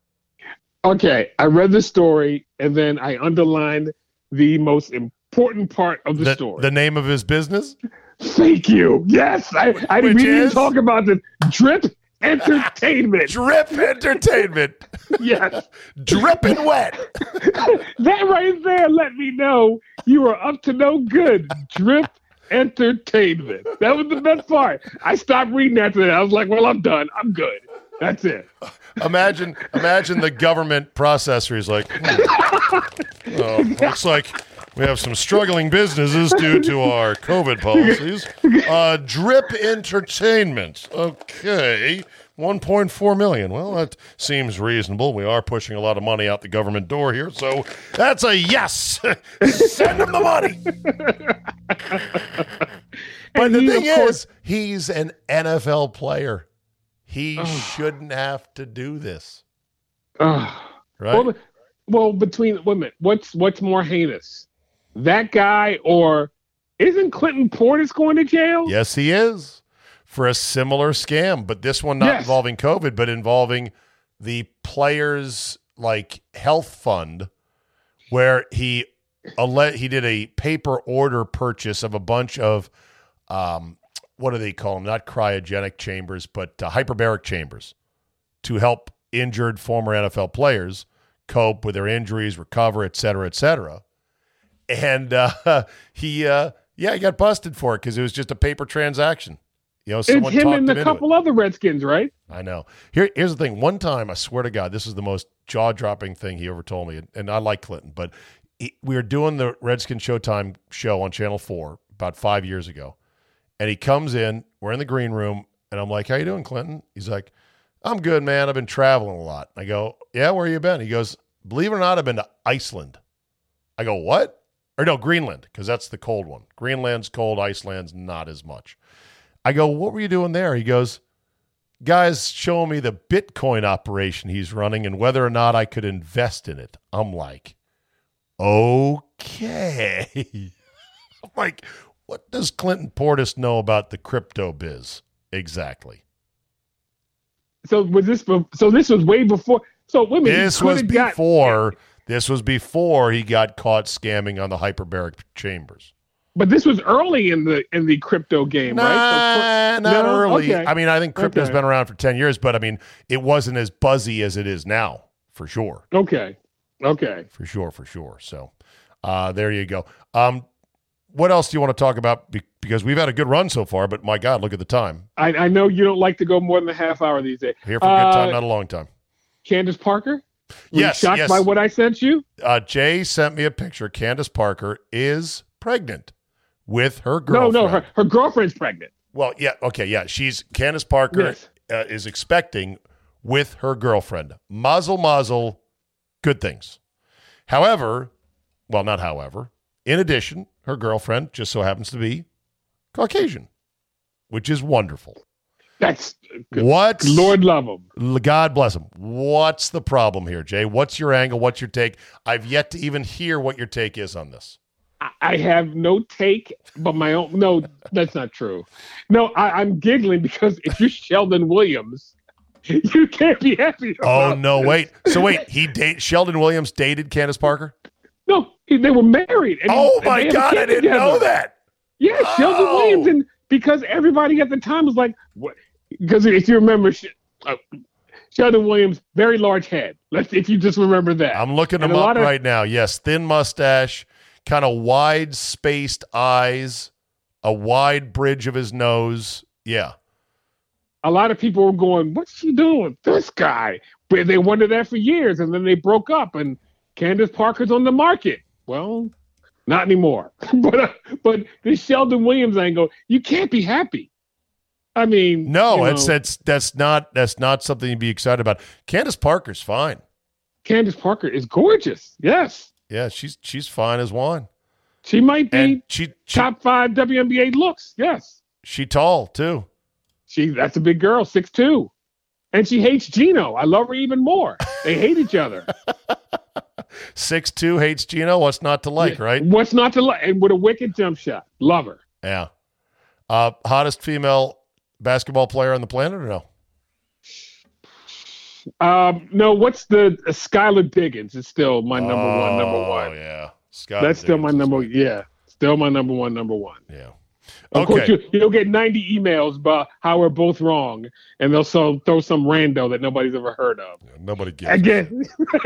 Okay, I read the story and then I underlined the most important part of the, The, story. the name of his business? Thank you. Yes, I, I we didn't is? talk about the drip entertainment. Drip Entertainment. yes, Dripping wet. that right there let me know you were up to no good. Drip entertainment. That was the best part. I stopped reading after that. I was like, well, I'm done. I'm good. That's it. Imagine, imagine the government processor is like, hmm. oh, looks like we have some struggling businesses due to our COVID policies. Uh, Drip Entertainment, okay, one point four million. Well, that seems reasonable. We are pushing a lot of money out the government door here, so that's a yes. Send him the money. But the he, thing course- is, he's an NFL player. He shouldn't have to do this, Ugh. right? Well, well, between wait a minute, what's what's more heinous, that guy or isn't Clinton Portis going to jail? Yes, he is for a similar scam, but this one not Yes. involving COVID, but involving the players' like health fund, where he alle- he did a paper order purchase of a bunch of um, what do they call them? Not cryogenic chambers, but uh, hyperbaric chambers to help injured former NFL players cope with their injuries, recover, et cetera, et cetera. And uh, he, uh, yeah, he got busted for it because it was just a paper transaction. You know, it's him and a couple other Redskins, right? I know. Here, here's the thing. One time, I swear to God, this is the most jaw dropping thing he ever told me. And, and I like Clinton, but he, we were doing the Redskin Showtime show on Channel Four about five years ago, and he comes in. We're in the green room, and I'm like, "How you doing, Clinton?" He's like, "I'm good, man. I've been traveling a lot." I go, "Yeah, where you been?" He goes, "Believe it or not, I've been to Iceland." I go, "What?" Or no, Greenland, because that's the cold one. Greenland's cold, Iceland's not as much. I go, "What were you doing there?" He goes, "Guys, showing me the Bitcoin operation he's running and whether or not I could invest in it." I'm like, "Okay." I'm like, what does Clinton Portis know about the crypto biz exactly? So was this? So this was way before. So wait a minute. This was coulda got- before. This was before he got caught scamming on the hyperbaric chambers. but this was early in the in the crypto game, Nah, right? not no? early. Okay. I mean, I think crypto's Okay. been around for ten years, but I mean, it wasn't as buzzy as it is now, for sure, okay, okay. for sure, for sure. So, Uh, there you go. Um, what else do you want to talk about? Be- because we've had a good run so far, but my God, look at the time. I, I know you don't like to go more than a half hour these days. Here for a good time, Uh, not a long time. Candace Parker? Were Yes, you shocked yes. by what I sent you? Uh, Jay sent me a picture. Candace Parker is pregnant with her No, girlfriend. no, her, her girlfriend's pregnant. Well, yeah, okay, yeah. She's Candace Parker Yes. uh, is expecting with her girlfriend. Mazel, mazel, good things. However, well, not however. In addition, her girlfriend just so happens to be Caucasian, which is wonderful. That's What's Lord love him. God bless him. What's the problem here, Jay? What's your angle? What's your take? I've yet to even hear what your take is on this. I- have no take but my own. No, that's not true. No, I, I'm giggling because if you're Sheldon Williams, you can't be happy. Oh no, this. wait. So wait, he date Sheldon Williams dated Candace Parker? No, they were married. and- Oh my they had a god, I didn't know that. Yeah, Sheldon Oh. Williams, and because everybody at the time was like, what? Because if you remember, uh, Sheldon Williams, very large head. Let's if you just remember that. I'm looking And him up of- right now. Yes, thin mustache, kind of wide spaced eyes, a wide bridge of his nose. Yeah. a lot of people were going, "What's she doing? This guy?" But they wondered that for years, and then they broke up, and Candace Parker's on the market. Well, not anymore. but uh, but this Sheldon Williams angle, you can't be happy. I mean, No, it's know, that's that's not that's not something to be excited about. Candace Parker's fine. Candace Parker is gorgeous. Yes, Yeah, she's she's fine as wine. she might be And she she, top five WNBA looks. Yes, she tall too. she that's a big girl, six two, and she hates Gino. I love her even more. They hate each other. Six two hates Gino. What's not to like, right? What's not to like? And with a wicked jump shot, love her. Yeah. Uh, hottest female basketball player on the planet or no? Um, no, what's the uh, Skylar Diggins is still my number one, number Oh, one. yeah. Scott That's still my Diggins number. good. Yeah, still my number one, number one. Yeah. Of course, you, you'll get 90 emails about how we're both wrong, and they'll so, throw some rando that nobody's ever heard of. Yeah, Nobody gives. Again,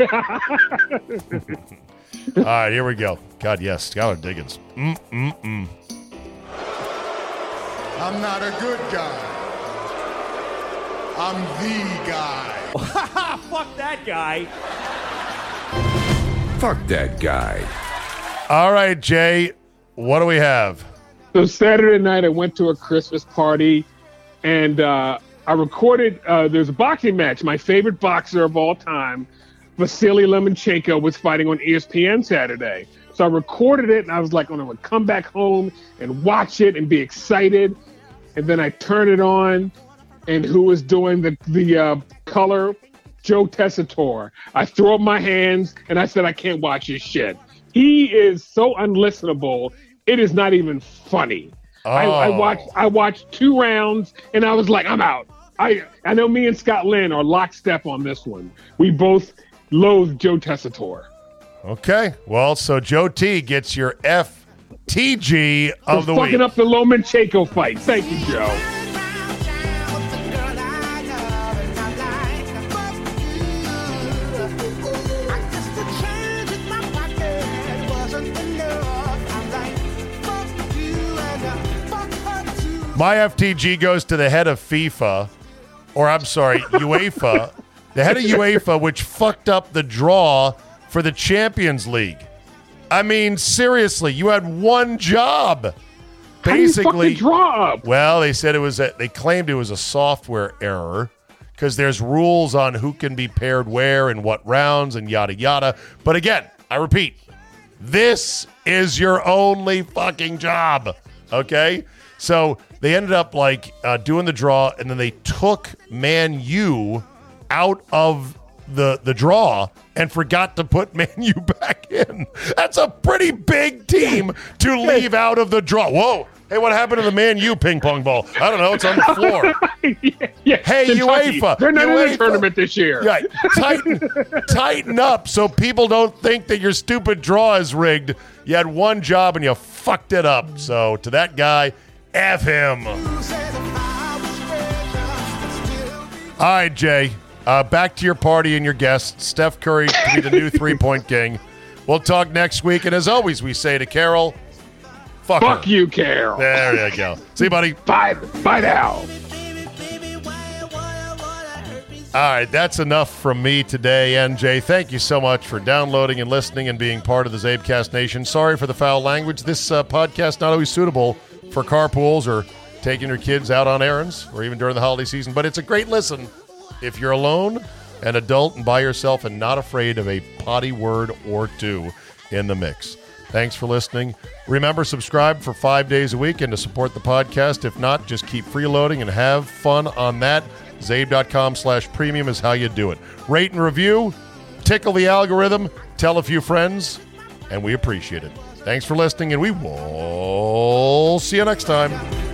All right, here we go. God, yes, Skylar Diggins. Mm, mm, mm. I'm not a good guy. I'm the guy. Fuck that guy. Fuck that guy. All right, Jay, what do we have? so Saturday night I went to a Christmas party, and uh, I recorded. Uh, there's a boxing match. My favorite boxer of all time, Vasily Lomachenko, was fighting on ESPN Saturday. So I recorded it, and I was like, I'm gonna come back home and watch it and be excited. And then I turn it on, and who was doing the the uh, color? Joe Tessitore. I throw up my hands and I said, I can't watch this shit. He is so unlistenable. It is not even funny. I, I Oh. watched I watched two rounds and I was like, I'm out. I I know me and Scott Lynn are lockstep on this one. We both loathe Joe Tessitore. Okay. Well, so Joe T gets your FTG of the fucking week. up the Lomachenko fight. Thank you, Joe. My FTG goes to the head of FIFA, or I'm sorry, UEFA, the head of UEFA, which fucked up the draw for the Champions League. I mean, seriously, you had one job. How do you Basically, draw up? well, they said it was a, they claimed it was a software error because there's rules on who can be paired where and what rounds and yada yada. But again, I repeat, this is your only fucking job. Okay? So they ended up like uh, doing the draw and then they took Man U out of the the draw and forgot to put Man U back in. That's a pretty big team to leave out of the draw. Whoa. Hey, what happened to the Man U ping pong ball? I don't know. It's on the floor. yeah, yeah. Hey, Kentucky. UEFA. They're not in the tournament this year. Right. Tighten, tighten up so people don't think that your stupid draw is rigged. You had one job and you fucked it up. So to that guy, F him. All right, Jay. Uh, back to your party and your guests. Steph Curry to be the new three point king. We'll talk next week. And as always, we say to Carol, fuck, Fuck you, Carol. There you go. See you, buddy. Bye. Bye now. All right, that's enough from me today, NJ. Thank you so much for downloading and listening and being part of the Zabecast Nation. Sorry for the foul language. This uh, podcast not always suitable for carpools or taking your kids out on errands or even during the holiday season, but it's a great listen if you're alone, an adult, and by yourself, and not afraid of a potty word or two in the mix. Thanks for listening. Remember, subscribe for five days a week and to support the podcast. If not, just keep freeloading and have fun on that. Czabe.com slash premium is how you do it. Rate and review, tickle the algorithm, tell a few friends, and we appreciate it. Thanks for listening, and we will see you next time.